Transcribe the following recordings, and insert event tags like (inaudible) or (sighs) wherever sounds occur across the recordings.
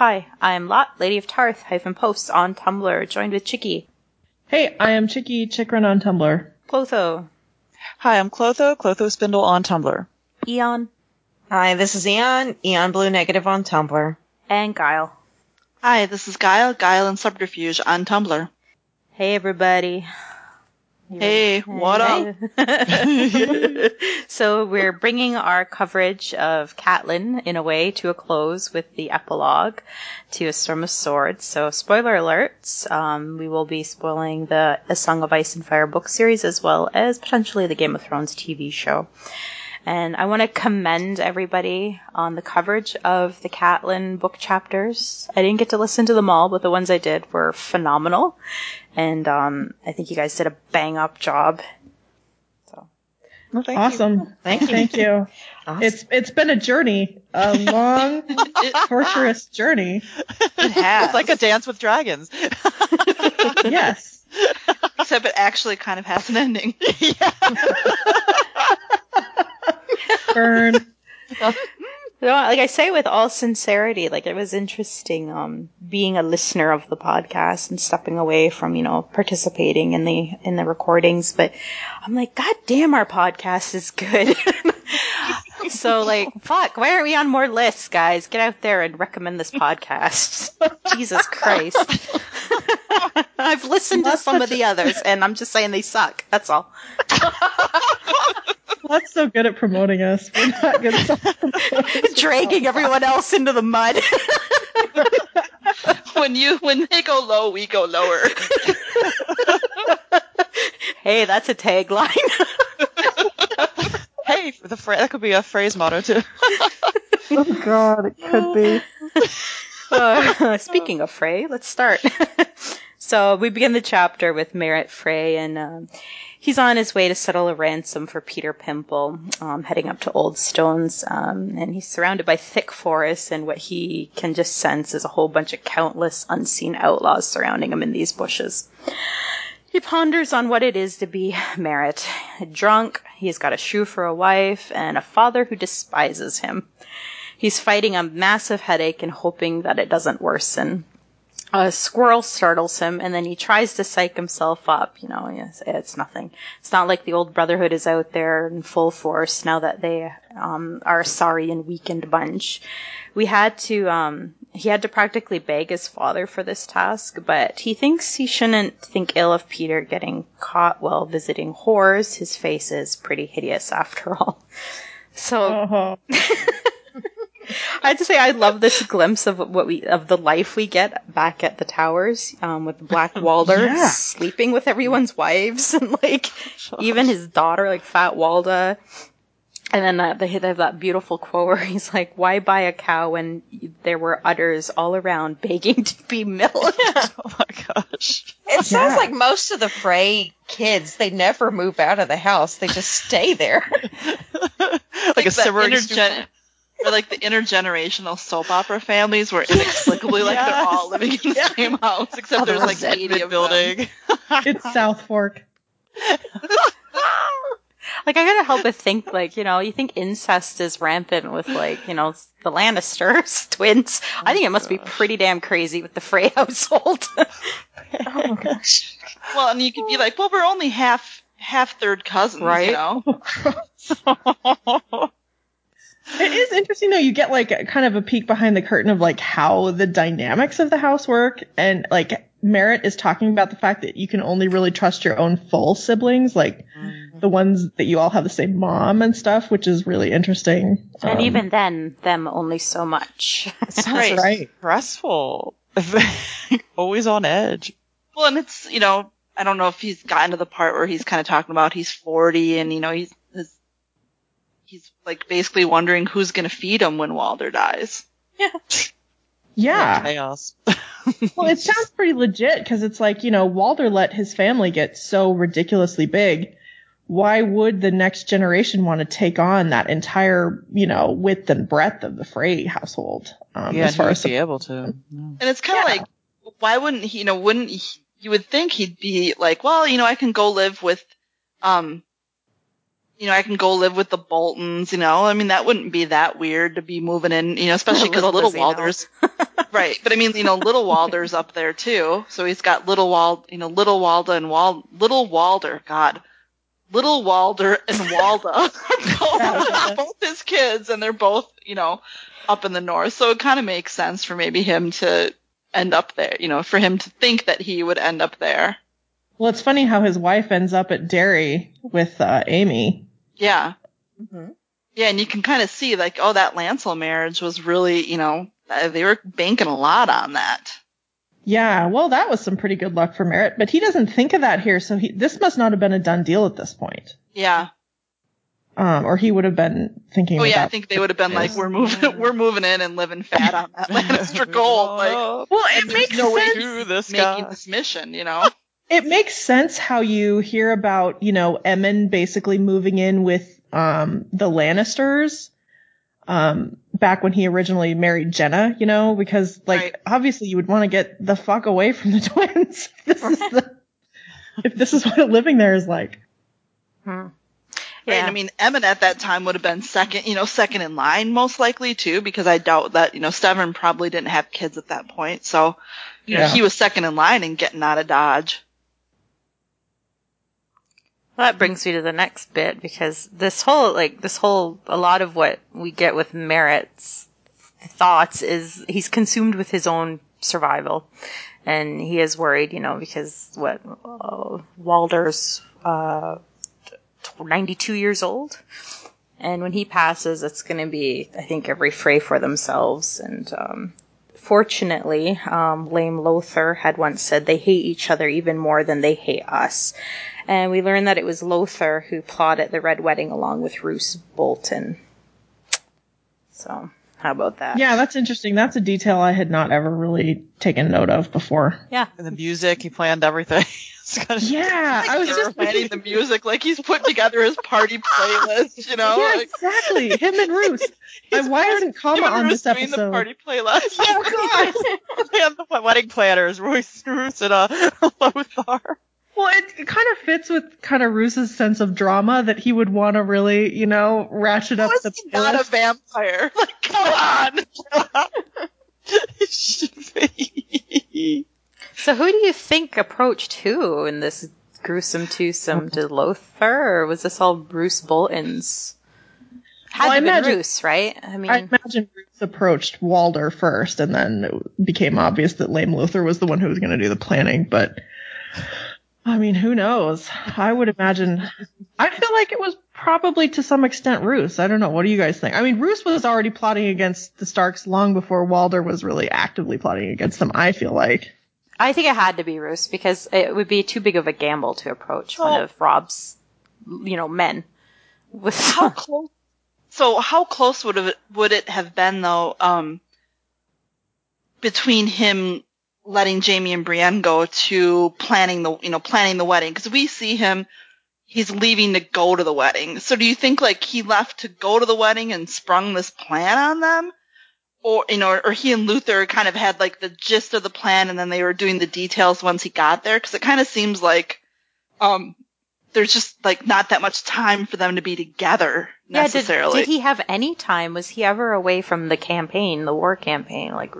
Hi, I'm Lot, Lady of Tarth, hyphen posts on Tumblr, joined with Chicky, Hey, I am Chicky Chickrun on Tumblr. Clotho, Hi, I'm Clotho, Clotho Spindle on Tumblr. Eon, Hi, this is Eon, Eon Blue Negative on Tumblr. and Guile. Hi, this is Guile, Guile and Subterfuge on Tumblr. Hey everybody. Hey, what up? (laughs) so we're bringing our coverage of Catelyn in a way to a close with the epilogue to A Storm of Swords. So spoiler alerts, um, we will be spoiling the A Song of Ice and Fire book series as well as potentially the Game of Thrones TV show. And I want to commend everybody on the coverage of the Catelyn book chapters. I didn't get to listen to them all, but the ones I did were phenomenal. And um, I think you guys did a bang up job. So Well, thank awesome. Thank you. Thank you. Awesome. It's it's been a journey, a long, (laughs) torturous journey. It has. It's like a dance with dragons. (laughs) Yes. Except it actually kind of has an ending. Burn. (laughs) Like I say with all sincerity, like it was interesting um, being a listener of the podcast and stepping away from you know participating in the in the recordings. But I'm like, God damn, our podcast is good. (laughs) so like, fuck, why aren't we on more lists, guys? Get out there and recommend this podcast. (laughs) Jesus Christ. (laughs) I've listened to some of such the others, and I'm just saying they suck. That's all. (laughs) Not so good at promoting us. We're not good (laughs) at. Dragging everyone else into the mud. when you when they go low, we go lower. hey, that's a tagline. hey, the fra- that could be a phrase motto too. Oh God, it could be. Uh, speaking of Frey, let's start. So we begin the chapter with Merrett Frey, and um, he's on his way to settle a ransom for Petyr Pimple, um, heading up to Old Stones, um, and he's surrounded by thick forests, and what he can just sense is a whole bunch of countless unseen outlaws surrounding him in these bushes. He ponders on what it is to be Merrett. Drunk, he's got a shoe for a wife, and a father who despises him. He's fighting a massive headache and hoping that it doesn't worsen. A squirrel startles him, and then he tries to psych himself up. You know, it's, it's nothing. It's not like the old Brotherhood is out there in full force now that they um, are a sorry and weakened bunch. We had to, um, he had to practically beg his father for this task, but he thinks he shouldn't think ill of Petyr getting caught while visiting whores. His face is pretty hideous after all. (laughs) So Oh, (laughs) I have to say I love this glimpse of what we of the life we get back at the towers um, with Black (laughs) Walder Yeah. sleeping with everyone's wives (laughs) and like even his daughter like Fat Walda. And then uh, they have that beautiful quote where he's like, "Why buy a cow when there were udders all around begging to be milked?" (laughs) oh my gosh. It sounds like most of the Frey kids, they never move out of the house. They just stay there. like a that simmering intergen- or like the intergenerational soap opera families where inexplicably like they're all living in the same house except there's like 80 of building. (laughs) it's South Fork. (laughs) Like I gotta help but think, like you know, you think incest is rampant with like you know the Lannisters (laughs) twins. Oh I think it must be pretty damn crazy with the Frey household. Oh gosh. Well, and you could be like, well, we're only half half third cousins, Right. you know. It is interesting though. You get like a, kind of a peek behind the curtain of like how the dynamics of the house work, and like Merrett is talking about the fact that you can only really trust your own full siblings, like the ones that you all have the same mom and stuff, which is really interesting. and Um, even then, them only so much. (laughs) Sounds Right. right. stressful. (laughs) Always on edge. Well, and it's you know, I don't know if he's gotten to the part where he's kind of talking about he's 40 and you know he's his, he's like basically wondering who's gonna feed him when Walder dies. Yeah. Yeah. chaos. (laughs) Well, it sounds pretty legit because it's like, you know, Walder let his family get so ridiculously big. Why would the next generation want to take on that entire, you know, width and breadth of the Frey household? Um, yeah, as far he'd as be able to. And it's kind of Yeah. like, why wouldn't he, you know, wouldn't he, you would think he'd be like, well, you know, I can go live with, um, you know, I can go live with the Boltons, you know, I mean, that wouldn't be that weird to be moving in, you know, especially (laughs) because Little Little does he know. Walder's, right. But I mean, you know, Little Walder's up there too. So he's got Little Wald, you know, Little Walda and Wald, Little Walder, God. Little Walder and Walda are (laughs) both, (laughs) both his kids and they're both, you know, up in the north. So it kind of makes sense for maybe him to end up there, you know, for him to think that he would end up there. well, it's funny how his wife ends up at Darry with uh, Ami. Yeah. Mhm. Yeah, and you can kind of see like, oh, that Lancel marriage was really, you know, uh, they were banking a lot on that. Yeah, well, that was some pretty good luck for Merrett, but he doesn't think of that here, so he, this must not have been a done deal at this point. Yeah. Um, or he would have been thinking Oh yeah, I think they would have been like, we're moving, we're moving in and living fat on that (laughs) Lannister gold, like well, it makes no way sense. through this making guy. this mission, you know. It makes sense how you hear about, you know, Emmon basically moving in with um the Lannisters um back when he originally married Genna, you know, because like Right. obviously you would want to get the fuck away from the (laughs) twins. if this is the, if this is what living there is like. Hmm. Right, Yeah. and I mean, Emmett at that time would have been second, you know, second in line most likely too, because I doubt that, you know, Stevin probably didn't have kids at that point. So, you know, he was second in line and getting out of Dodge. That brings me to the next bit because this whole, like, this whole, a lot of what we get with Merrett's thoughts is he's consumed with his own survival. And he is worried, you know, because what, uh, Walder's, uh, 92 years old. And when he passes, it's going to be, I think, every fray for themselves. And, um, fortunately, um, Lame Lothar had once said they hate each other even more than they hate us. And we learned that it was Lothar who plotted the Red Wedding along with Roose Bolton. So, how about that? Yeah, that's interesting. That's a detail I had not ever really taken note of before. Yeah. And the music, he planned everything. (laughs) It's kinda- Yeah, I was He's just planning the music, like he's put together his party playlist, you know? Yeah, like, exactly. (laughs) Him and Roose. He's And why isn't Kama on Ruth this doing episode? the party playlist. Oh god. (laughs) and the wedding planners, Royce Roos and uh, Lothar. Well, it, it kind of fits with kind of Roose's sense of drama that he would want to really, you know, ratchet up the he not a vampire? (laughs) Like, come on. (laughs) it should be. So, who do you think approached who in this gruesome twosome? Did Lothar, or was this all Bruce Bolton's? Had Well, I to be imagine- Bruce, right? I mean, I imagine Bruce approached Walder first, and then it became obvious that Lame Luther was the one who was going to do the planning. But I mean, who knows? I would imagine. I feel like it was probably to some extent Roose. I don't know. What do you guys think? I mean, Roose was already plotting against the Starks long before Walder was really actively plotting against them. I feel like. I think it had to be Roose because it would be too big of a gamble to approach one of Robb's, you know, men. With How close? So how close would it would it have been though? Um, between him letting Jaime and Brienne go to planning the you know planning the wedding because we see him he's leaving to go to the wedding. So do you think like he left to go to the wedding and sprung this plan on them? Or, you know, or he and Luther kind of had like the gist of the plan and then they were doing the details once he got there. Cause it kind of seems like, um, there's just like not that much time for them to be together yeah, did, necessarily. did he have any time? Was he ever away from the campaign, the war campaign, like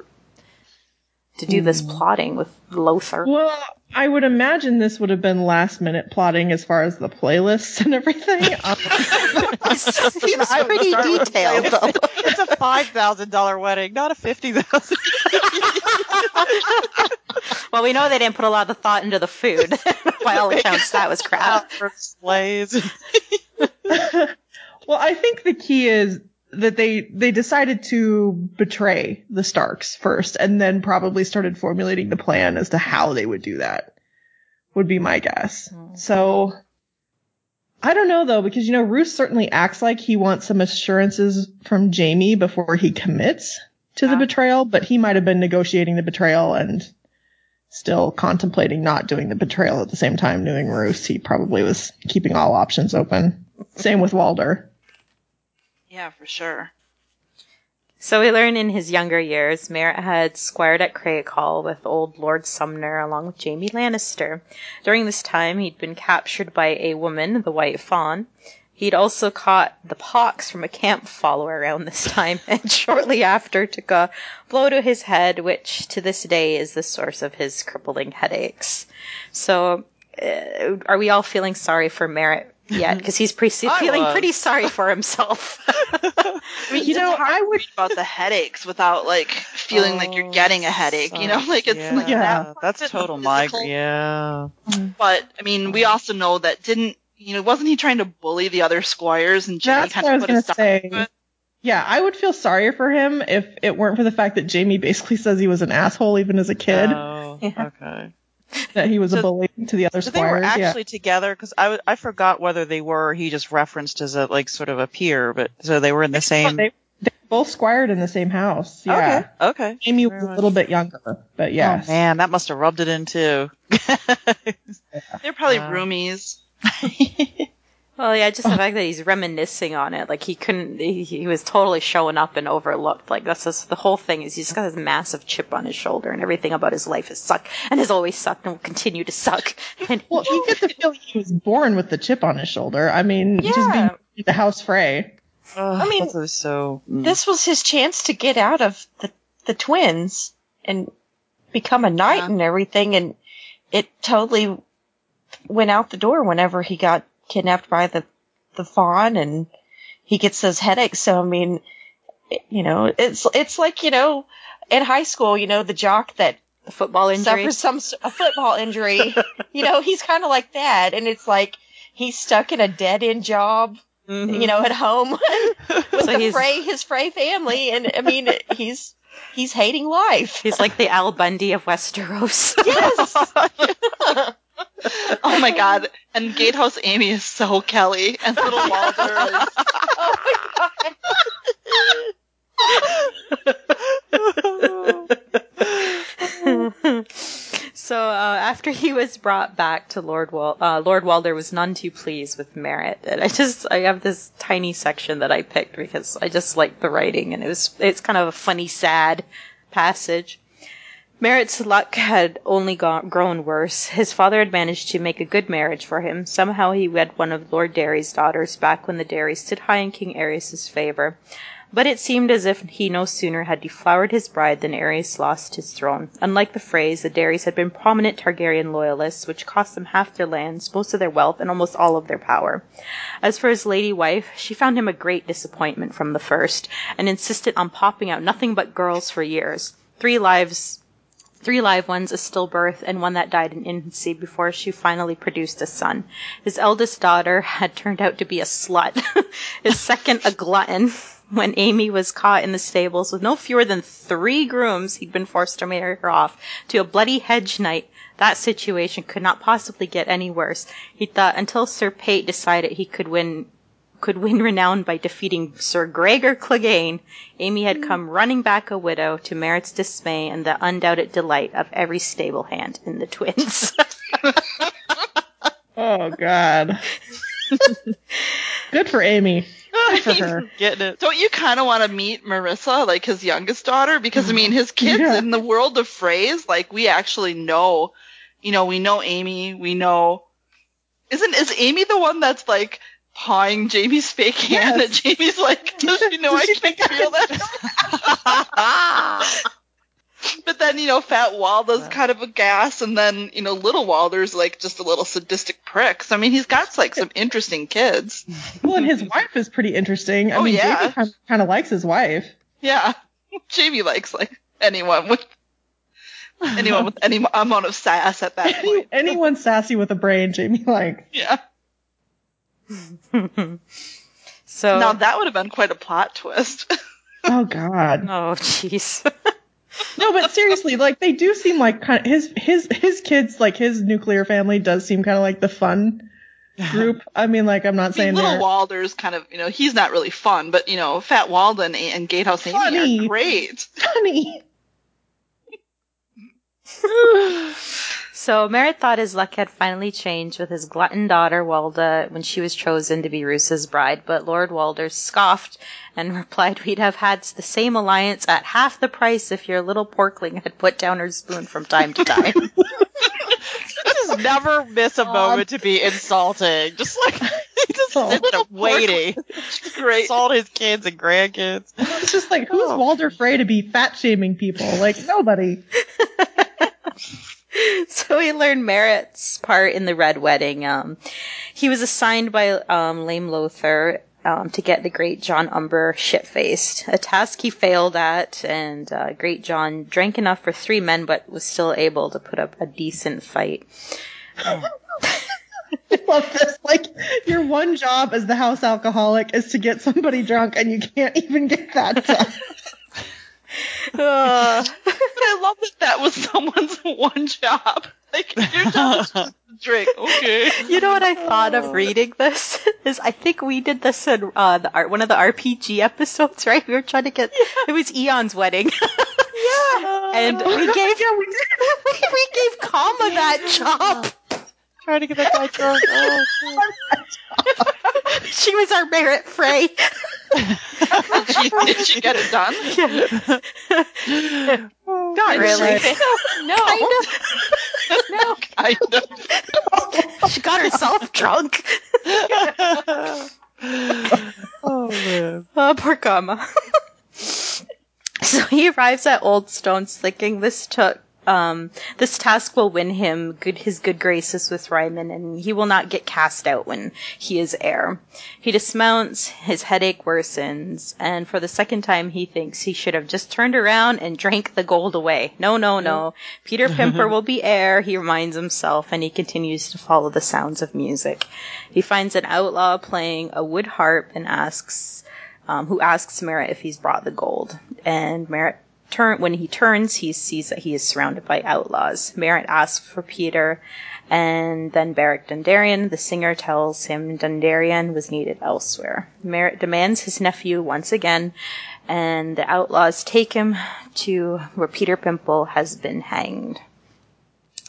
to do this plotting with Lothar? Well, I would imagine this would have been last minute plotting as far as the playlists and everything. (laughs) Um, (laughs) Seems I would pretty detailed, the though. (laughs) It's a five thousand dollar wedding, not a fifty thousand. Well, we know they didn't put a lot of thought into the food. By all accounts, that was crap. for displays. well, I think the key is that they they decided to betray the Starks first, and then probably started formulating the plan as to how they would do that. Would be my guess. Hmm. So I don't know though, because you know Roose certainly acts like he wants some assurances from Jaime before he commits. to the betrayal, but he might have been negotiating the betrayal and still contemplating not doing the betrayal at the same time Knowing Roose. He probably was keeping all options open. Same with Walder. Yeah, for sure. So we learn in his younger years, Merrett had squired at Crakehall with old Lord Sumner along with Jaime Lannister. During this time, he'd been captured by a woman, the White Fawn. He'd also caught the pox from a camp follower around this time, (laughs) and shortly after took a blow to his head, which to this day is the source of his crippling headaches. So, uh, are we all feeling sorry for Merrett yet? Mm. Because he's pre- feeling was. pretty sorry for himself. (laughs) I mean, You know, I would. about the headaches without like feeling like you're oh, getting a headache. You know, like it's yeah, like that. That's It's total migraine. Yeah. Mm. But I mean, we also know that didn't you know wasn't he trying to bully the other squires and Jaime That's kind what I of was put a gonna stop say. to it? Yeah, I would feel sorry for him if it weren't for the fact that Jaime basically says he was an asshole even as a kid, Oh, (laughs) Yeah. okay. (laughs) that he was a bully to the other So they were squires. yeah. actually together because I, w- I forgot whether they were. He just referenced as a like sort of a peer, but so they were in the same. They, they both squired in the same house. Yeah. Okay. Okay. Jaime was Very a little bit younger, but yeah. Oh man, that must have rubbed it in too. (laughs) They're probably Wow. roomies. (laughs) Well, yeah, just the fact that he's reminiscing on it, like he couldn't, he, he was totally showing up and overlooked. Like that's just, the whole thing is he's got this massive chip on his shoulder, and everything about his life has sucked and has always sucked and will continue to suck. (laughs) And Well, you get the feeling he was born with the chip on his shoulder. I mean, just Yeah. being the House Frey. I mean, that was so. mm. This was his chance to get out of the, the twins and become a knight Yeah. and everything, and it totally went out the door whenever he got kidnapped by the the fawn and he gets those headaches. So I mean, it- you know, it's it's like you know, in high school, you know, the jock that the football injury. suffers some a football injury. (laughs) you know, he's kind of like that, and it's like he's stuck in a dead end job. Mhm. You know, at home (laughs) with (laughs) So the Frey, his Frey family, and I mean, he's he's hating life. He's like the Al Bundy of Westeros. Yes. Oh my god! And Gatehouse Ami is so Kelly, and little Walder is. oh so uh, after he was brought back to Lord Wal- uh, Lord Walder was none too pleased with Merrett, and I just I have this tiny section that I picked because I just liked the writing, and it was it's kind of a funny, sad passage. Merrett's luck had only grown worse. His father had managed to make a good marriage for him. Somehow he wed one of Lord Darry's daughters back when the Darry stood high in King Aerys' favor. But it seemed as if he no sooner had deflowered his bride than Aerys lost his throne. Unlike the Freys, the Darrys had been prominent Targaryen loyalists, which cost them half their lands, most of their wealth, and almost all of their power. As for his lady wife, she found him a great disappointment from the first, and insisted on popping out nothing but girls for years. Three lives three live ones, a stillbirth, and one that died in infancy before she finally produced a son. His eldest daughter had turned out to be a slut, (laughs) his second a glutton. When Ami was caught in the stables with no fewer than three grooms, he'd been forced to marry her off to a bloody hedge knight. That situation could not possibly get any worse. He thought until Sir Pate decided he could win could win renown by defeating Sir Gregor Clegane, Ami had come running back a widow to Merrett's dismay and the undoubted delight of every stable hand in the twins. (laughs) Oh God. Good for Ami. Good for (laughs) her. Getting it. Don't you kind of want to meet Marissa, like his youngest daughter? Because I mean, his (laughs) kids Yeah. in the world of phrase, like we actually know, you know, we know Ami, we know. Isn't is Ami the one that's like pawing Jaime's fake hand? Yes. And Jaime's like, (laughs) does she know I can't feel that? but then you know, Fat Walda's kind of a gas, and then you know, Little Walder's like just a little sadistic prick. So I mean, he's got like some interesting kids. Well, and his wife is pretty interesting. I Oh, mean, yeah. Jaime kind of likes his wife. Yeah, (laughs) Jaime likes like anyone with anyone with any amount of sass at that (laughs) point. anyone sassy with a brain, Jaime likes. Yeah. So, Now that would have been quite a plot twist. Oh God. (laughs) oh jeez. No, but seriously, like they do seem like kind of his his his kids, like his nuclear family, does seem kind of like the fun (sighs) group. I mean, like I'm not I mean, saying Little Walder's kind of, you know, he's not really fun, but you know, Fat Walden and Gatehouse Ami are great. funny. (sighs) (laughs) So Merrett thought his luck had finally changed with his glutton daughter Walda when she was chosen to be Roose's bride, but Lord Walder scoffed and (laughs) replied we'd have had the same alliance at half the price if your little porkling had put down her spoon from time to time. (laughs) Just never miss a moment to be insulting. Just like (laughs) he just Oh. sits there waiting. Great. Insult his kids and grandkids. It's just like who's Oh. Walder Frey to be fat shaming people? Like nobody. (laughs) so he learned Merrett's part in the Red Wedding. Um, he was assigned by um, Lame Lothar um, to get the Greatjon Umber shit-faced, a task he failed at, and uh, Greatjon drank enough for three men, but was still able to put up a decent fight. (laughs) I love this. Like your one job as the house alcoholic is to get somebody drunk, and you can't even get that done. (laughs) Uh, I love that that was someone's (laughs) one job. Like, your job is just to drink. Okay. you know what I thought of reading this (laughs) is I think we did this in uh, the art one of the RPG episodes, (laughs) right? We were trying to get it was Eon's wedding. yeah. And we gave we gave Kama that job. Trying to get that guy drunk. (laughs) Oh, (laughs) She was our Merrett Frey. Did she, did she get it done? (laughs) Not oh, really. No. No. Kind of. She got herself drunk. oh man. Oh, poor Kama. so he arrives at Old Stones thinking this took um, this task will win him good his good graces with Ryman, and he will not get cast out when he is heir. He dismounts, his headache worsens, and for the second time he thinks he should have just turned around and drank the gold away. No, no, no. Petyr (laughs) Pimper will be heir, he reminds himself, and he continues to follow the sounds of music. He finds an outlaw playing a wood harp and asks um, who asks Merrett if he's brought the gold. And Merritt turn when he turns, he sees that he is surrounded by outlaws. Merrett asks for Petyr, and then Beric Dondarrion, the singer, tells him Dondarrion was needed elsewhere. Merrett demands his nephew once again, and the outlaws take him to where Petyr Pimple has been hanged.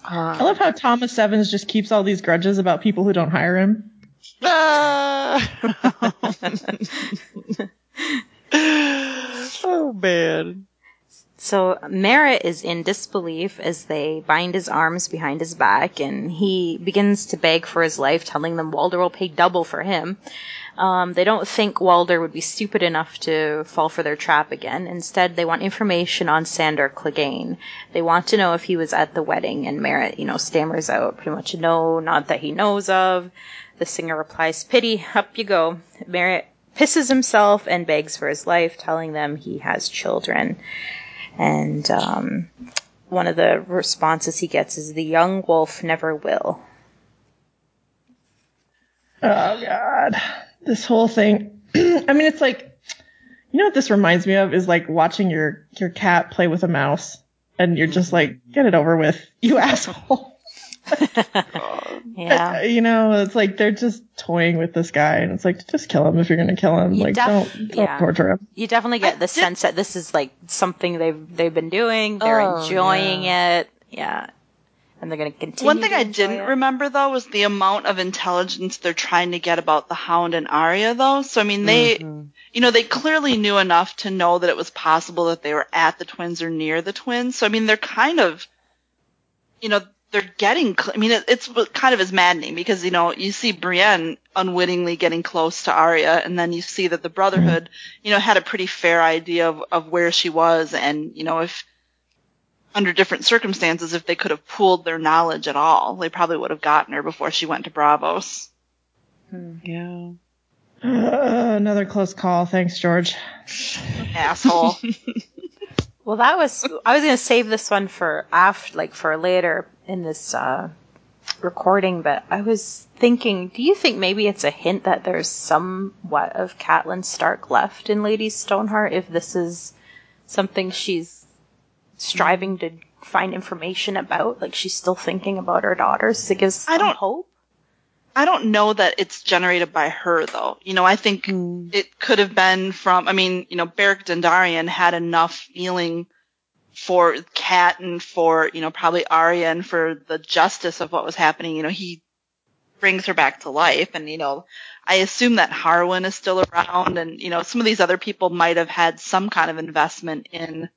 I love how Tom o' Sevens just keeps all these grudges about people who don't hire him. Ah. (laughs) (laughs) oh man. So Merrett is in disbelief as they bind his arms behind his back, and he begins to beg for his life, telling them Walder will pay double for him. Um, they don't think Walder would be stupid enough to fall for their trap again. Instead, they want information on Sandor Clegane. They want to know if he was at the wedding, and Merrett, you know, stammers out pretty much no, not that he knows of. The singer replies, "Pity, up you go." Merrett pisses himself and begs for his life, telling them he has children. And um, one of the responses he gets is, "The young wolf never will." Oh god. This whole thing. (clears throat) I mean, it's like, you know what this reminds me of is like watching your your cat play with a mouse, and you're just like, get it over with, you (laughs) asshole. (laughs) Yeah. you know, it's like they're just toying with this guy, and it's like, just kill him if you're gonna kill him. You like, def- don't, don't yeah. torture him. You definitely get the sense that this is like something they've they've been doing. They're Oh, enjoying it. Yeah. And they're going to continue. One thing to I didn't it. remember though was the amount of intelligence they're trying to get about the Hound and Arya though. So I mean they, mm-hmm. you know, they clearly knew enough to know that it was possible that they were at the twins or near the twins. So I mean they're kind of, you know, they're getting. Cl- I mean it, it's kind of is maddening because you know you see Brienne unwittingly getting close to Arya, and then you see that the Brotherhood, you know, had a pretty fair idea of of where she was, and you know if under different circumstances, if they could have pooled their knowledge at all, they probably would have gotten her before she went to Braavos. Yeah. Uh, (sighs) another close call. Thanks, George. Asshole. (laughs) Well, that was I was going to save this one for after like for later in this uh recording, but I was thinking, do you think maybe it's a hint that there's somewhat of Catelyn Stark left in Lady Stoneheart if this is something she's striving to find information about? Like she's still thinking about her daughters. It gives I some don't- hope. I don't know that it's generated by her though. You know, I think Hmm. it could have been from, I mean, you know, Beric Dondarrion had enough feeling for Kat and for, you know, probably Arya and for the justice of what was happening. You know, he brings her back to life and, you know, I assume that Harwin is still around and, you know, some of these other people might have had some kind of investment in,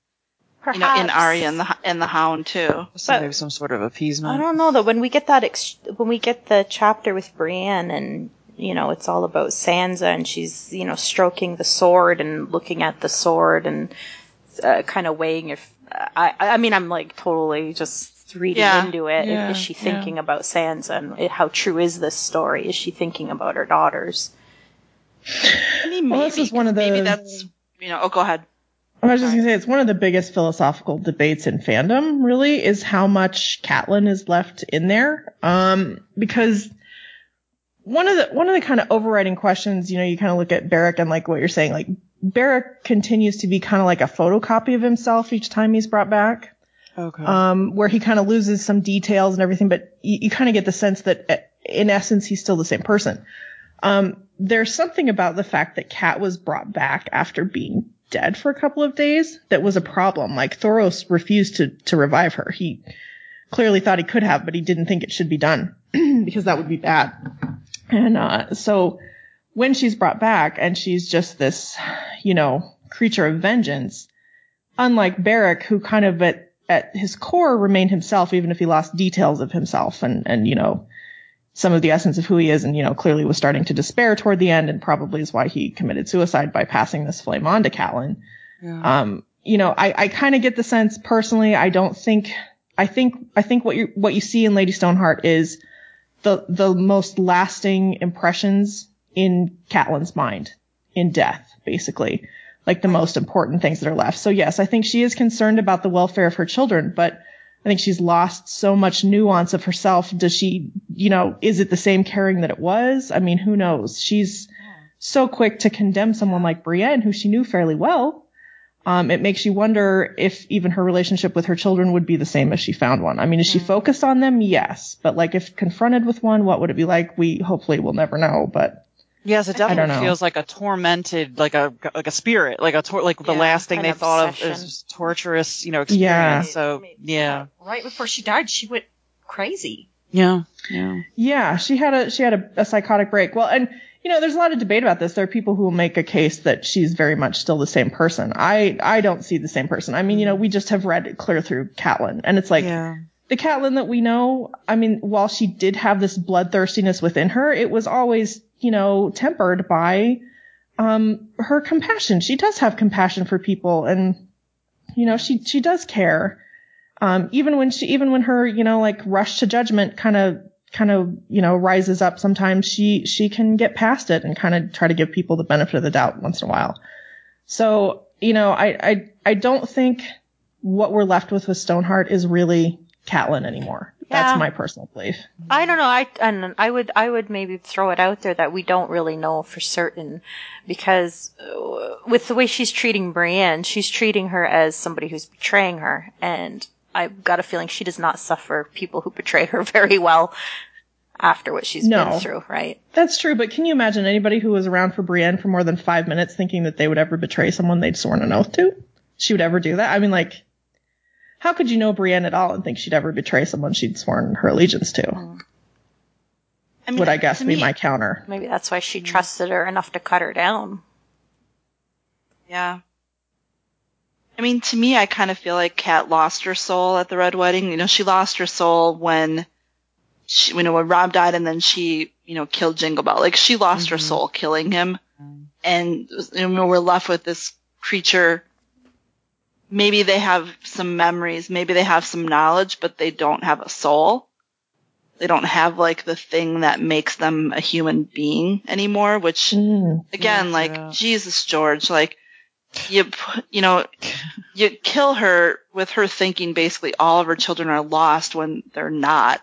you know, in Perhaps. Arya and the, and the Hound too. So But- maybe some sort of appeasement. I don't know though. When we get that, ex- when we get the chapter with Brienne, and you know, it's all about Sansa, and she's you know stroking the sword and looking at the sword and uh, kind of weighing if. I I mean, I'm like totally just reading Yeah. into it. Yeah, is she yeah. thinking about Sansa and it- how true is this story? Is she thinking about her daughters? I mean, Well, maybe, this is one of 'cause maybe that's, you know, oh, go ahead. I was just gonna say it's one of the biggest philosophical debates in fandom. Really, is how much Catelyn is left in there. Um, because one of the one of the kind of overriding questions, you know, you kind of look at Beric and like what you're saying, like Beric continues to be kind of like a photocopy of himself each time he's brought back Okay. um, where he kind of loses some details and everything, but you, you kind of get the sense that uh, in essence he's still the same person. Um, there's something about the fact that Kat was brought back after being dead for a couple of days that was a problem. Like Thoros refused to to revive her. He clearly thought he could have, but he didn't think it should be done (clears throat) because that would be bad. And uh, so when she's brought back and she's just this, you know, creature of vengeance, unlike Beric, who kind of at at his core remained himself, even if he lost details of himself and and you know some of the essence of who he is, and you know clearly was starting to despair toward the end, and probably is why he committed suicide by passing this flame on to Catelyn. yeah. Um, you know, I, I kind of get the sense personally. I don't think. I think. I think what you what you see in Lady Stoneheart is the the most lasting impressions in Catelyn's mind in death, basically, like the most important things that are left. So yes, I think she is concerned about the welfare of her children, but I think she's lost so much nuance of herself. Does she, you know, is it the same caring that it was? I mean, who knows? She's so quick to condemn someone like Brienne, who she knew fairly well. Um, it makes you wonder if even her relationship with her children would be the same if she found one. I mean, is she focused on them? Yes. But like if confronted with one, what would it be like? We hopefully will never know, but Yes, it definitely feels like a tormented, like a like a spirit, like a tor- like the last thing an they thought obsession. of is torturous, you know, experience. Yeah. So I mean, yeah, Right before she died, she went crazy. yeah, yeah. Yeah, she had a she had a, a psychotic break. Well, and you know, there's a lot of debate about this. There are people who will make a case that she's very much still the same person. I I don't see the same person. I mean, you know, we just have read it clear through Catelyn, and it's like yeah. the Catelyn that we know. I mean, while she did have this bloodthirstiness within her, it was always you know tempered by um her compassion. She does have compassion for people, and you know, she she does care. Um, even when she, even when her, you know, like rush to judgment kind of, kind of, you know, rises up sometimes, she, she can get past it and kind of try to give people the benefit of the doubt once in a while. So, you know, I, I, I don't think what we're left with with Stoneheart is really Catelyn anymore. Yeah. That's my personal belief. I don't know. I and I would I would maybe throw it out there that we don't really know for certain because uh, with the way she's treating Brienne, she's treating her as somebody who's betraying her, and I've got a feeling she does not suffer people who betray her (laughs) very well after what she's No. been through, right? That's true, but can you imagine anybody who was around for Brienne for more than five minutes thinking that they would ever betray someone they'd sworn an oath to? She would ever do that? I mean, like, how could you know Brienne at all and think she'd ever betray someone she'd sworn her allegiance to? Mm. I mean, Would I guess to be me- my counter? Maybe that's why she mm. trusted her enough to cut her down. Yeah. I mean, to me, I kind of feel like Kat lost her soul at the Red Wedding. You know, she lost her soul when, she, you know, when Robb died and then she, you know, killed Jingle Bell. Like, she lost her mm-hmm. soul killing him. Mm. And, you know, we're left with this creature. Maybe they have some memories, maybe they have some knowledge, but they don't have a soul. They don't have, like, the thing that makes them a human being anymore, which, Mm. again, Yeah, like yeah. Jesus, George, like you, you know, you kill her with her thinking basically all of her children are lost when they're not,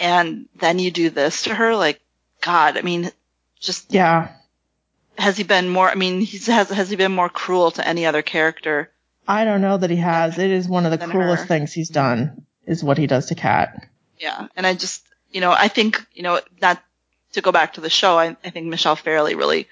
and then you do this to her, like God. I mean, just Yeah. has he been more? I mean, he's has has he been more cruel to any other character? I don't know that he has. It is one of the cruelest her. things he's done, is what he does to Kat. Yeah, and I just, you know, I think, you know, that to go back to the show, I, I think Michelle Fairley really,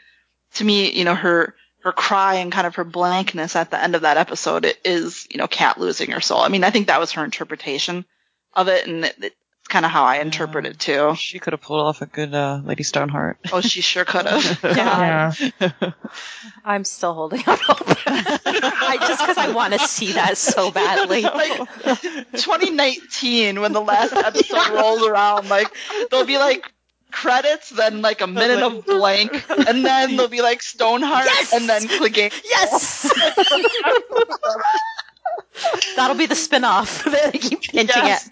to me, you know, her her cry and kind of her blankness at the end of that episode it is, you know, Kat losing her soul. I mean, I think that was her interpretation of it, and it, kind of how I interpret it too. She could have pulled off a good uh, Lady Stoneheart. Oh, she sure could have. (laughs) (laughs) Yeah. Yeah. I'm still holding out hope. I just because I want to see that so badly. (laughs) like 2019 when the last episode rolls around like there'll be like credits then like a minute of blank and then there'll be like stoneheart Yes! and then clicking Yes. That'll be the spin-off. they keep hinting Yes.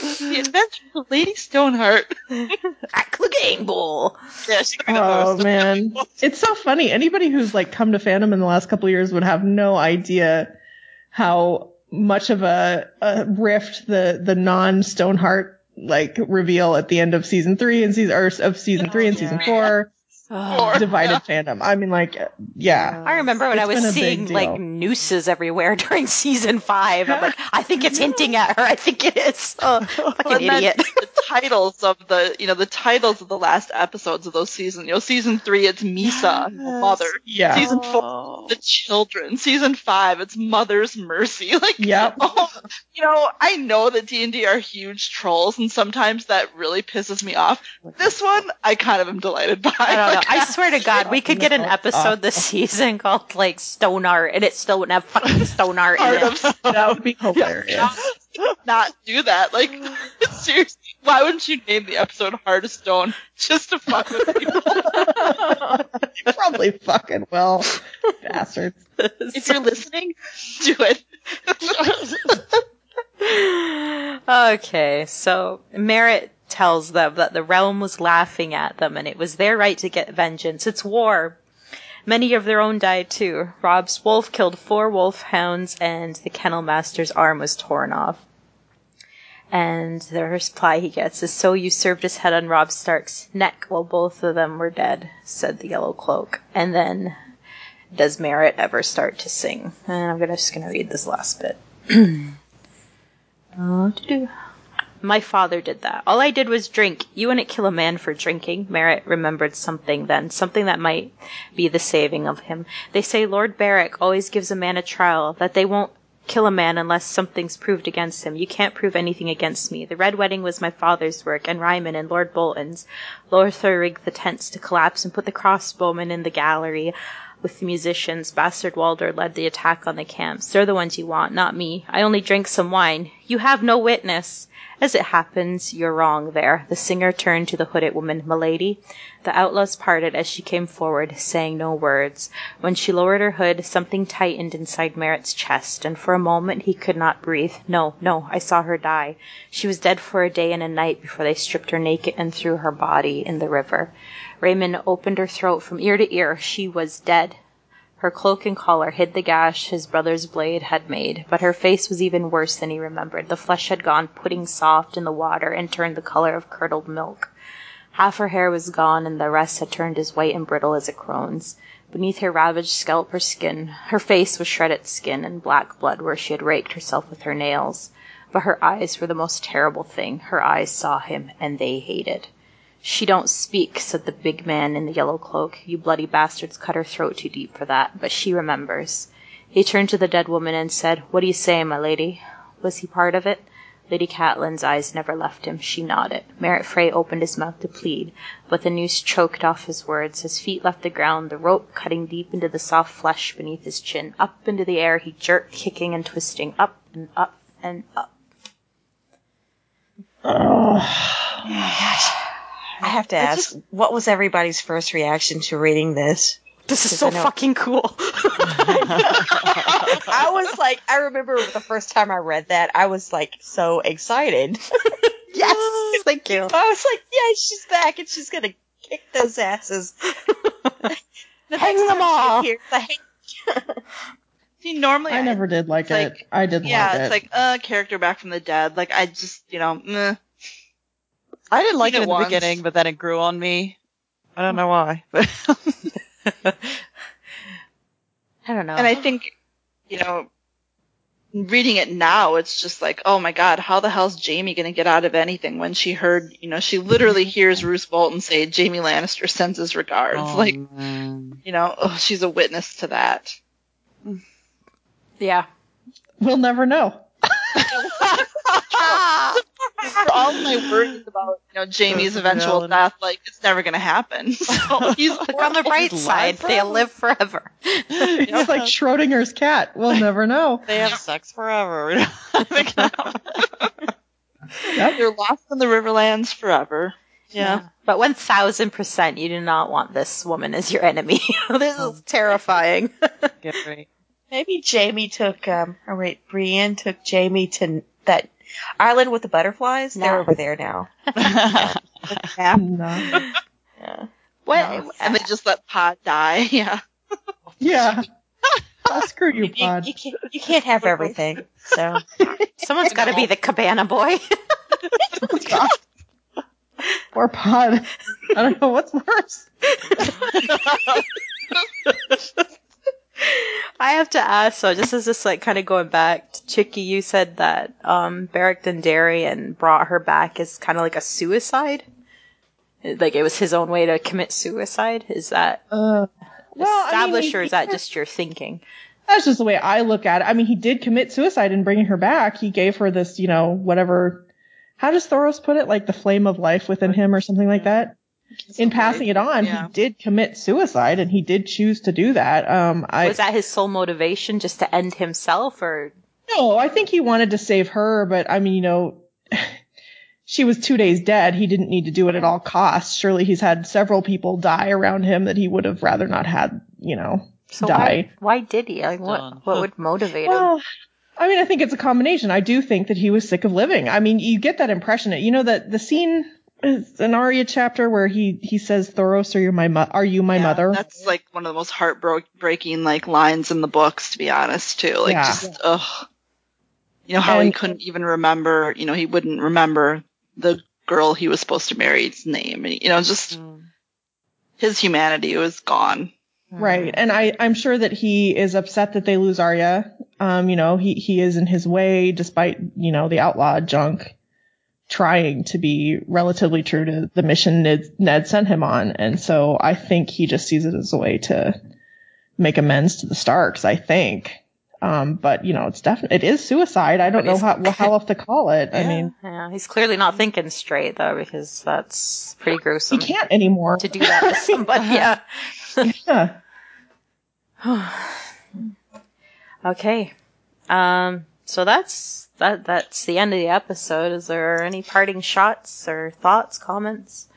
The adventures of lady stoneheart at at (laughs) the game bowl. yeah she could be the Oh man, it's so funny. Anybody who's like come to fandom in the last couple of years would have no idea how much of a, a rift the the non Stoneheart like reveal at the end of season three and season or of season three and season four Oh. divided fandom. I mean, like, yeah, I remember when It's I was been a big seeing like nooses everywhere (laughs) during season five. I'm like, I think it's (laughs) hinting at her. I think it is. (laughs) Oh, fucking And idiot. the titles of the you know the titles of the last episodes of those seasons you know season three it's Mhysa and the mother yeah, season four Oh. the children. Season five, it's Mother's Mercy. Like, Yep. oh, you know, I know that D and D are huge trolls, and sometimes that really pisses me off. This one, I kind of am delighted by. I know. I swear to God, we could get an Oh, episode this season called like Stoneheart, and it still wouldn't have fucking Stoneheart in it. of that would be hilarious. not do that. Like, (laughs) seriously, why wouldn't you name the episode Heart of Stone just to fuck with people? (laughs) You Probably fucking will, bastards. (laughs) if you're listening, do it. okay, so Merrett tells them that the realm was laughing at them and it was their right to get vengeance. It's war. Many of their own died too. Robb's wolf killed four wolf hounds and the kennel master's arm was torn off. And the reply he gets is, So you served his head on Robb Stark's neck while both of them were dead, said the yellow cloak. And then, does Merrett ever start to sing? And I'm gonna, just gonna read this last bit. (clears throat) Uh, to-do. My father did that. All I did was drink. You wouldn't kill a man for drinking. Merrett remembered something then, something that might be the saving of him. They say Lord Beric always gives a man a trial, that they won't kill a man unless something's proved against him. You can't prove anything against me. The Red Wedding was my father's work, and Ryman and Lord Bolton's. Lothar rigged the tents to collapse and put the crossbowmen in the gallery with the musicians. Bastard Walder led the attack on the camps. They're the ones you want, not me. I only drank some wine. You have no witness. As it happens, you're wrong there. The singer turned to the hooded woman, Milady. The outlaws parted as she came forward, saying no words. When she lowered her hood, something tightened inside Merrett's chest, and for a moment he could not breathe. No, no, I saw her die. She was dead for a day and a night before they stripped her naked and threw her body in the river. Raymund opened her throat from ear to ear. She was dead. Her cloak and collar hid the gash his brother's blade had made, but her face was even worse than he remembered. The flesh had gone pudding soft in the water and turned the color of curdled milk. Half her hair was gone, and the rest had turned as white and brittle as a crone's. Beneath her ravaged scalp, her skin, her face was shredded skin and black blood where she had raked herself with her nails. But her eyes were the most terrible thing. Her eyes saw him, and they hated. She don't speak, said the big man in the yellow cloak. You bloody bastards cut her throat too deep for that, but she remembers. He turned to the dead woman and said, What do you say, my lady? Was he part of it? Lady Catelyn's eyes never left him. She nodded. Merrett Frey opened his mouth to plead, but the noose choked off his words. His feet left the ground, the rope cutting deep into the soft flesh beneath his chin. Up into the air he jerked, kicking and twisting, up and up and up. (sighs) Oh I have to ask, what was everybody's first reaction to reading this? This is so know- fucking cool. (laughs) I was like, I remember the first time I read that, I was like so excited. (laughs) yes, (laughs) thank you. I was like, yeah, she's back and she's gonna kick those asses. The Hang them all. appears, I hate- See, normally I never did like it's it. like- I didn't Yeah, like it's it. like uh, character back from the dead. Like I just, you know, meh. I didn't like it it in the beginning, but then it grew on me. I don't know why. (laughs) But (laughs) I don't know. And I think, you know, reading it now, it's just like, oh my god, how the hell's Jaime gonna get out of anything when she heard, you know, she literally hears Roose Bolton say, Jaime Lannister sends his regards. Oh, like, man. you know, oh, she's a witness to that. Yeah. We'll never know. (laughs) For all my worries about, you know, Jaime's eventual Reality. death, like, it's never gonna happen. (laughs) So (laughs) he's Look on the bright side. They'll live forever. (laughs) It's like Schrodinger's cat. We'll never know. They have sex forever. they're lost in the Riverlands forever. Yeah. But 1000% you do not want this woman as your enemy. this is terrifying. Get right. Maybe Jaime took, um, or wait, Brienne took Jamie to that island with the butterflies. No. They're over there now. (laughs) No. Yeah. what? And they just let Pod die. (laughs) Yeah. Yeah. (laughs) Oh, screw you, You, you, Pod. you can't, you can't have everything. So Someone's got to be the cabana boy. Or Pod. I don't know what's worse. (laughs) I have to ask, so just as this like kind of going back to Chicky, you said that um Beric Dondarrion brought her back as kind of like a suicide. Like it was his own way to commit suicide. Is that Uh, well, I mean, established, or is that just your thinking? That's just the way I look at it. I mean, he did commit suicide in bringing her back. He gave her this, you know, whatever. How does Thoros put it? Like the flame of life within him or something like that? In passing it on, Yeah. he did commit suicide and he did choose to do that. Um, I, was that his sole motivation, just to end himself, or no, I think he wanted to save her, but I mean, you know, (laughs) she was two days dead. He didn't need to do it at all costs. Surely he's had several people die around him that he would have rather not had, you know, so die. why? Why did he? Like what? What would motivate him? Well, I mean, I think it's a combination. I do think that he was sick of living. I mean, you get that impression. You know that the scene is an Arya chapter where he he says, "Thoros, are you my mo- are you my Yeah, mother?" That's like one of the most heartbreaking like lines in the books, to be honest, too. Like Yeah. just ugh. You know how he couldn't even remember. You know he wouldn't remember the girl he was supposed to marry's name, and you know just Mm. his humanity was gone. Right. And I, I'm sure that he is upset that they lose Arya. Um, you know, he, he is in his way despite, you know, the outlaw junk trying to be relatively true to the mission Ned, Ned sent him on. And so I think he just sees it as a way to make amends to the Starks, I think. Um, but you know, it's definitely, it is suicide. I don't know how, how else to call it. I mean, Yeah, he's clearly not thinking straight though, because that's pretty gruesome he can't anymore. to do that to somebody. (laughs) Yeah. Yeah. (sighs) Okay. Um. So that's that. That's the end of the episode. Is there any parting shots or thoughts, comments?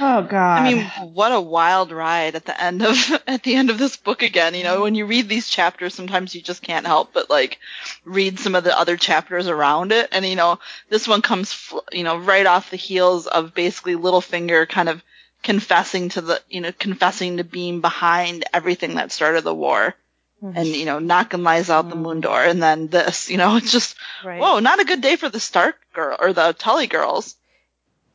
Oh God. I mean, what a wild ride at the end of (laughs) at the end of this book again. You know, when you read these chapters, sometimes you just can't help but like read some of the other chapters around it. And you know, this one comes, fl- you know, right off the heels of basically Littlefinger kind of confessing to the, you know, confessing to being behind everything that started the war. Mm-hmm. And you know, knocking Lysa out the mm-hmm. moon door, and then this, you know, (laughs) it's just Right. whoa, not a good day for the Stark girl or the Tully girls.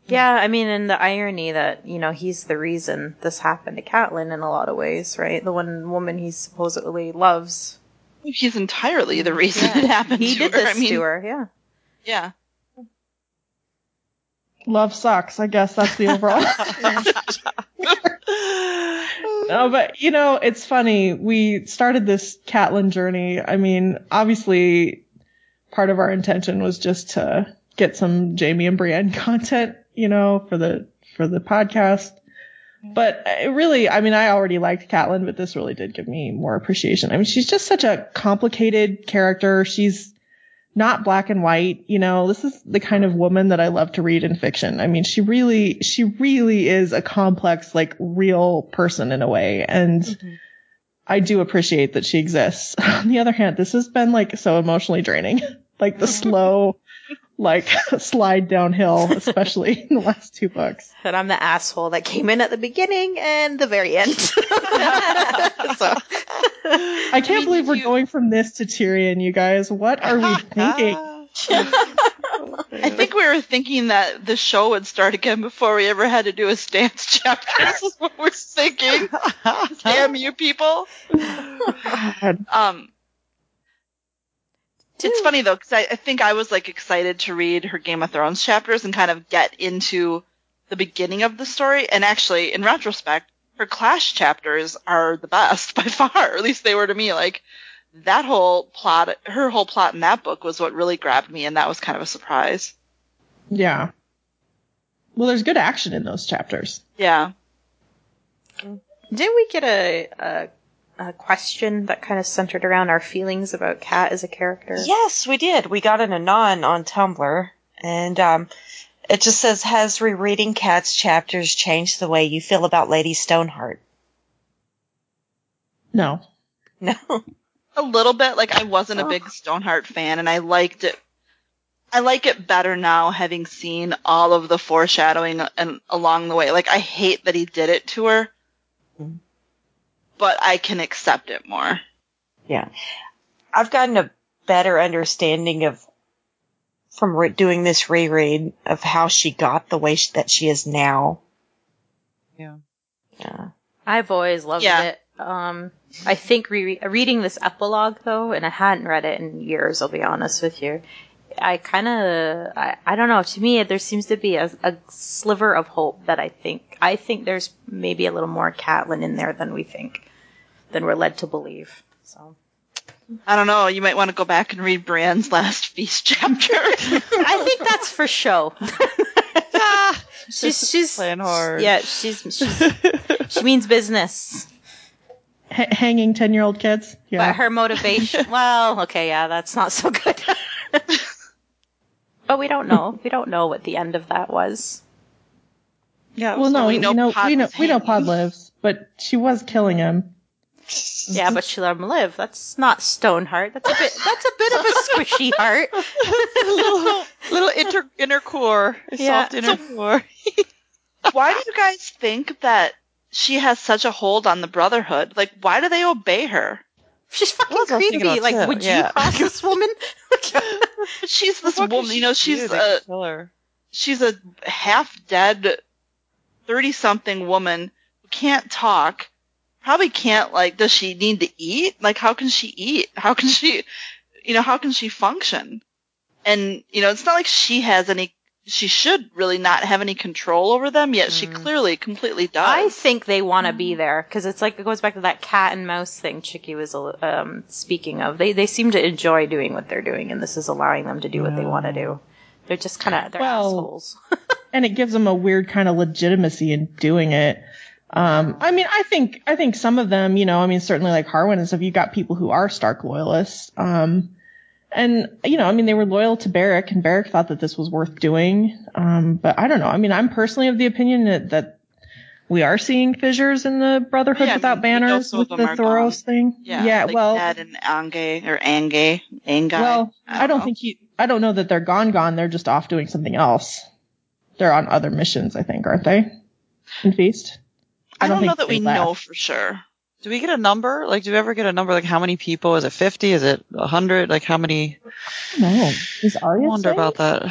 Yeah, I mean, and the irony that you know he's the reason this happened to Catelyn in a lot of ways, right? The one woman he supposedly loves. He's entirely the mm-hmm. reason Yeah, it happened He to did her. this I mean, to her. Yeah. yeah. love sucks. I guess that's the overall. (laughs) (laughs) no, but you know, it's funny. We started this Catelyn journey. I mean, obviously, part of our intention was just to get some Jaime and Brienne (laughs) content, you know, for the for the podcast. But it really, I mean, I already liked Catelyn, but this really did give me more appreciation. I mean, she's just such a complicated character. She's not black and white. You know, this is the mm-hmm. kind of woman that I love to read in fiction. I mean, she really, she really is a complex, like real person in a way. And mm-hmm. I do appreciate that she exists. (laughs) On the other hand, this has been like so emotionally draining, (laughs) like the slow, like (laughs) slide downhill, especially in the last two books. And I'm the asshole that came in at the beginning and the very end. (laughs) so, I can't believe we're going from this to Tyrion, you guys. What are we (laughs) thinking? I think we were thinking that the show would start again before we ever had to do a stance chapter. this is what we're thinking. Damn you people. God. Um, It's funny though, because I, I think I was like excited to read her Game of Thrones chapters and kind of get into the beginning of the story. And actually, in retrospect, her Clash chapters are the best (laughs) by far. At least they were to me. Like that whole plot, her whole plot in that book was what really grabbed me, and that was kind of a surprise. Yeah. Well, there's good action in those chapters. Yeah. Didn't we get a, a a question that kind of centered around our feelings about Kat as a character? Yes, we did. We got an anon on Tumblr, and um, it just says, "Has rereading Kat's chapters changed the way you feel about Lady Stoneheart?" No. (laughs) No. a little bit. Like I wasn't a big Stoneheart fan, and I liked it. I like it better now, having seen all of the foreshadowing and along the way. Like I hate that he did it to her, Mhm. But I can accept it more. Yeah. I've gotten a better understanding of from re- doing this reread of how she got the way sh- that she is now. Yeah. Yeah. I've always loved Yeah. it. Um, I think re- reading this epilogue though, and I hadn't read it in years. I'll be honest with you. I kind of, I, I don't know. To me, there seems to be a, a sliver of hope that I think. I think there's maybe a little more Catelyn in there than we think, than we're led to believe. So I don't know. You might want to go back and read Brienne's last feast (laughs) chapter. I think that's for show. (laughs) Ah. she's she's Playing hard. Yeah, she's, she's she means business. H- hanging 10 year old kids. Yeah. But her motivation, well, okay, yeah, that's not so good. (laughs) but we don't know. We don't know what the end of that was. yeah. well, no, we we know know, Pod we know, we know. Pod lives, but she was killing him. Yeah, but she let him live. That's not Stoneheart. That's a bit. That's a bit of a squishy heart. little, (laughs) little inter, inner core, Yeah. soft inner core. (laughs) Why do you guys think that she has such a hold on the Brotherhood? Like, why do they obey her? She's fucking That's what I was thinking creepy. Like, too. would Yeah. you cross this woman? (laughs) She's this What woman, she you know, she's a kill her? she's a half dead 30 something woman who can't talk. Probably can't like does she need to eat? Like how can she eat? How can she you know, how can she function? And you know, it's not like she has any she should really not have any control over them, yet she clearly completely does. I think they want to be there because it's like it goes back to that cat and mouse thing Chicky was um, speaking of. They they seem to enjoy doing what they're doing, and this is allowing them to do what they want to do. They're just kind of they're Well, assholes. (laughs) and it gives them a weird kind of legitimacy in doing it. Um, I mean, I think, I think some of them, you know, I mean, certainly like Harwin and stuff, you got people who are Stark loyalists. Um, and, you know, I mean, they were loyal to Beric and Beric thought that this was worth doing. Um, but I don't know. I mean, I'm personally of the opinion that, that we are seeing fissures in the Brotherhood Yeah, I without mean, banners with the Thoros thing. yeah, yeah like well, Ned and Ange or Ange Anguy. well, I don't know. think he, I don't know that they're gone gone. They're just off doing something else. They're on other missions, I think, aren't they? In Feast? I don't, think know that we left. know for sure. Do we get a number? Like, do we ever get a number? Like, how many people? Is it 50? Is it 100? Like, how many? No. Is I Arya wonder saying? about that.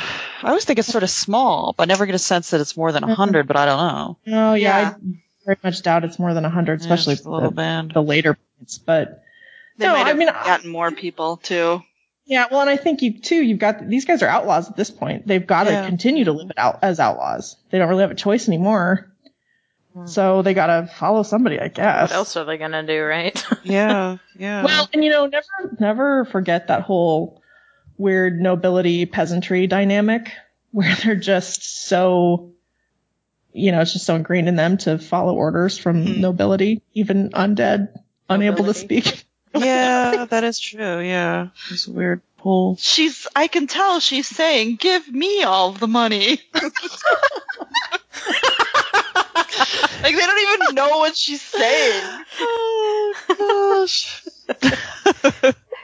I always think it's sort of small, but I never get a sense that it's more than 100, uh-huh. but I don't know. No, yeah, Yeah. I very much doubt it's more than 100, especially just a little the, band. the later points. But They No, might I have mean, gotten more people too. yeah, well, and I think you too, you've got, these guys are outlaws at this point. They've got to Yeah. continue to live it out as outlaws. They don't really have a choice anymore. So they gotta follow somebody, I guess. What else are they gonna do, right? (laughs) Yeah, yeah. Well, and you know, never, never forget that whole weird nobility peasantry dynamic (laughs) where they're just so, you know, it's just so ingrained in them to follow orders from Mhm. nobility, even undead, unable to speak. (laughs) yeah, that is true. Yeah, it's a weird pull. She's, I can tell she's saying, give me all the money. (laughs) like they don't even know what she's saying. Oh gosh.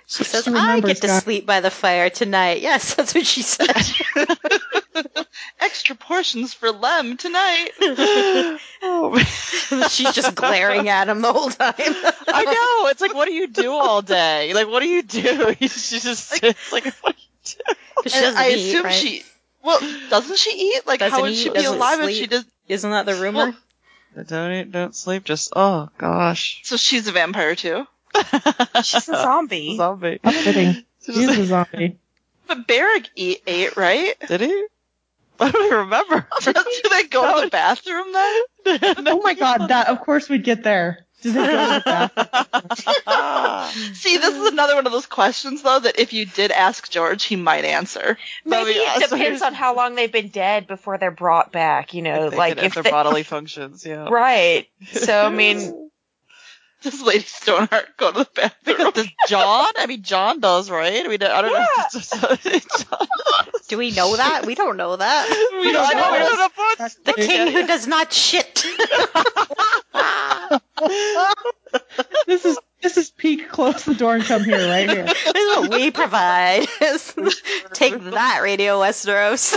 She (laughs) says, She "I remembers get to God. sleep by the fire tonight." Yes, (laughs) that's what she said. Extra portions for Lem tonight. oh, She's just glaring at him the whole time. I know. It's like, what do you do all day? Like, what do you do? She just sits like, what do you do? 'Cause she And I eat, assume right? she. Well, doesn't she eat? Like, how Doesn't would she be doesn't alive if she does? Isn't that the rumor? Well, Don't eat, don't sleep. Just oh gosh. so she's a vampire too. (laughs) She's a zombie. Zombie. Upsetting. (laughs) She's a zombie. But Beric eat, ate, right? Did he? (laughs) I don't even remember. Do they go to the bathroom then? Oh my god, that of course we'd get there. Do they go to the? (laughs) See, this is another one of those questions though that if you did ask George, he might answer. Maybe yeah, it so depends here's- on how long they've been dead before they're brought back. You know, They like can if enter they, bodily functions, yeah. (laughs) right. So I mean, (laughs) (laughs) Does Lady Stoneheart go to the bathroom? Does Jon? I mean, Jon does, right? I mean, I don't know. (laughs) Jon, Do we know that? We don't know that. (laughs) we don't know. know we don't know much. The king who does not shit. This is this is peak close the door and come here right here. this is what we provide. Take that, Radio Westeros.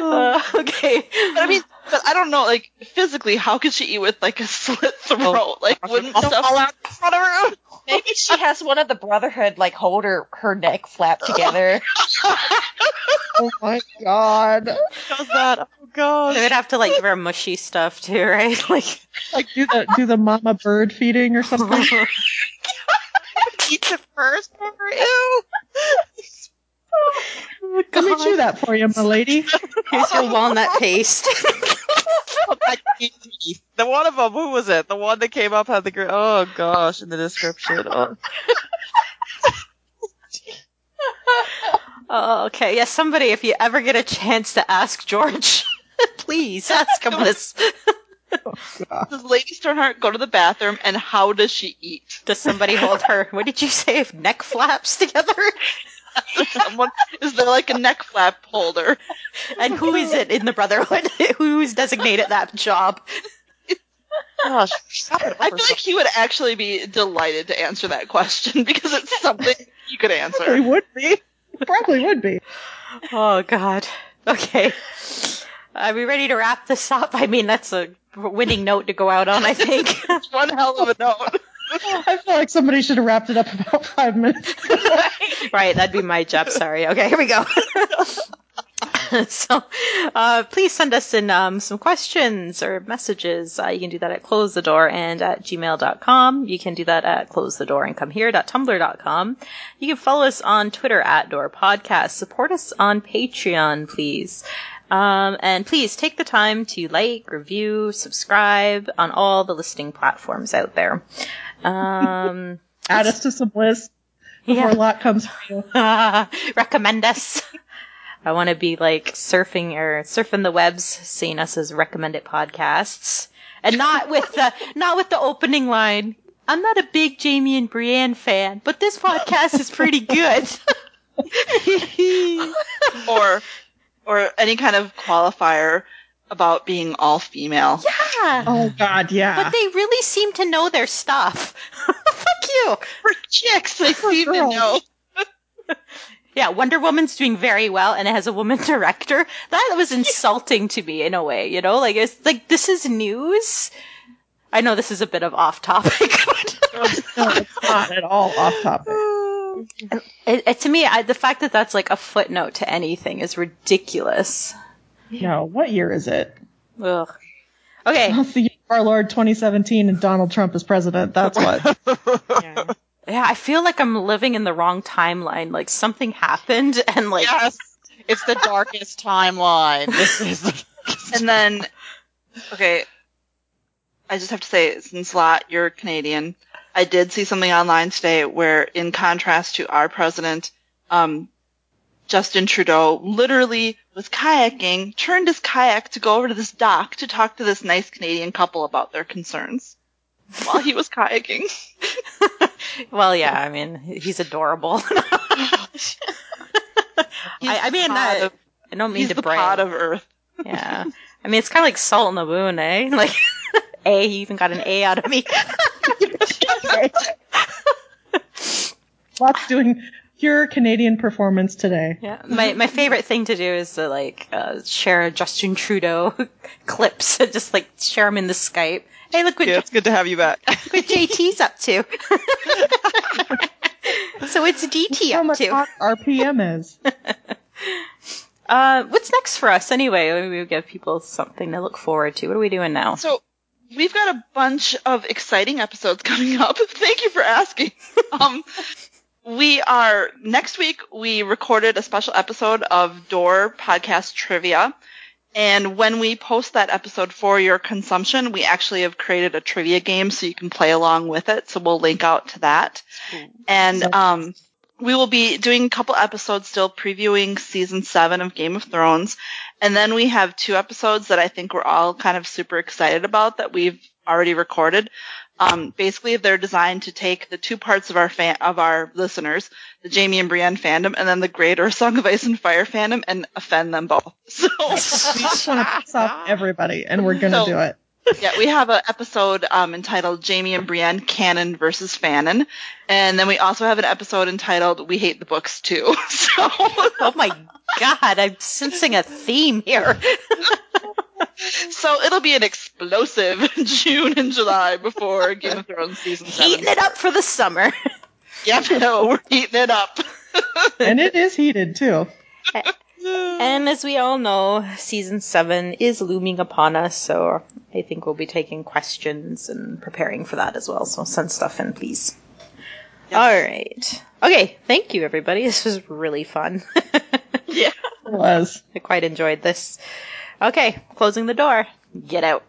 Uh, okay. But I mean, but I don't know. Like physically, how could she eat with like a (laughs) slit throat? Oh, like, wouldn't Also, stuff all out in front of her. maybe she has one of the Brotherhood like hold her her neck flap together. (laughs) Oh my god. Does that? Oh gosh. They would have to like give her mushy stuff too, right? (laughs) Like, Like do the do the mama bird feeding or something. Eat it first. Ew. Let me chew that for you, my lady. here's your walnut paste. (laughs) The one of them, who was it? The one that came up had the gr- oh gosh in the description. Oh. (laughs) oh, okay. Yes, somebody, if you ever get a chance to ask George, (laughs) please ask him this. Does Lady Stoneheart go to the bathroom, and how does she eat? Does somebody hold her? What did you say? Neck flaps together? (laughs) Someone is there like a neck flap holder? And who is it in the Brotherhood? (laughs) Who's designated that job? Gosh, stop it. I feel like he would actually be delighted to answer that question (laughs) because it's something he could answer. answer. would be. Probably would be. Oh God. Okay. Are we ready to wrap this up? I mean, that's a winning note to go out on. I think. One hell of a note. I feel like somebody should have wrapped it up about five minutes (laughs) right, that'd be my job. Sorry. Okay, here we go. (laughs) so, uh, please send us in um, some questions or messages. Uh, you can do that at close the door and at gmail.com. You can do that at close the door and come here.tumblr.com. You can follow us on Twitter at Door Podcast. Support us on Patreon, please. Um, and please take the time to like, review, subscribe on all the listening platforms out there. Um, (laughs) Add us to some lists before Yeah. a lot comes for you. (laughs) recommend us. I want to be like surfing or surfing the webs, seeing us as recommended podcasts, and not with the (laughs) not with the opening line. I'm not a big Jaime and Brienne fan, but this podcast is pretty good. or or any kind of qualifier about being all female. yeah, Oh god, yeah. but they really seem to know their stuff. (laughs) Fuck you. For chicks, they seem to know. (laughs) Yeah, Wonder Woman's doing very well, and it has a woman director. That was insulting to me in a way, you know. Like it's like this is news. I know this is a bit of off topic, (laughs) but no, it's not at all off topic. it, it, to me, I, the fact that that's like a footnote to anything is ridiculous. (laughs) No, what year is it? Ugh. Okay, (laughs) That's the year of our Lord 2017 and Donald Trump is president. That's what. (laughs) yeah, I feel like I'm living in the wrong timeline. Like something happened, and like yes, it's the darkest timeline. This is. The- And then, okay, I just have to say, since Lot, you're Canadian, I did see something online today where, in contrast to our president, um, Justin Trudeau literally was kayaking, turned his kayak to go over to this dock to talk to this nice Canadian couple about their concerns while he was kayaking. (laughs) well, yeah. I mean, he's adorable. (laughs) I, I mean, pod I, of- I don't mean he's to the brag. pot of earth. Yeah. I mean, it's kind of like salt in the wound, eh? (laughs) Like, A, he even got an A out of me. Lots doing pure Canadian performance today. Yeah. My, my favorite thing to do is to, like, uh, share Justin Trudeau (laughs) clips and just, like, share them in the Skype. Hey, look what, yeah, it's good to have you back. look what JT's up to. (laughs) so it's DT How up much to. hot RPM is. (laughs) Uh, what's next for us anyway? We give people something to look forward to. What are we doing now? So we've got a bunch of exciting episodes coming up. Thank you for asking. Um, we are next week. We recorded a special episode of Door Podcast Trivia, and when we post that episode for your consumption, we actually have created a trivia game so you can play along with it. So we'll link out to that, and um, we will be doing a couple episodes still previewing season seven of Game of Thrones. And then we have two episodes that I think we're all kind of super excited about that we've already recorded. Um, basically they're designed to take the two parts of our fan, of our listeners, the Jaime and Brienne fandom and then the greater Song of Ice and Fire fandom and offend them both. (laughs) So, We just want to piss off (laughs) everybody, and we're gonna So- do it. yeah, we have an episode um, entitled Jaime and Brienne Canon versus Fanon. And then we also have an episode entitled We Hate the Books Too. (laughs) So, Oh my god, I'm sensing a theme here. (laughs) so it'll be an explosive (laughs) June and July before Game of Thrones season seven. Heating it up for the summer. Yep, no, we're heating it up. (laughs) And it is heated too. And as we all know, season seven is looming upon us, so I think we'll be taking questions and preparing for that as well. So send stuff in, please. All right. Okay. Thank you, everybody. This was really fun. yeah. It was. I quite enjoyed this. Okay. Closing the door. Get out.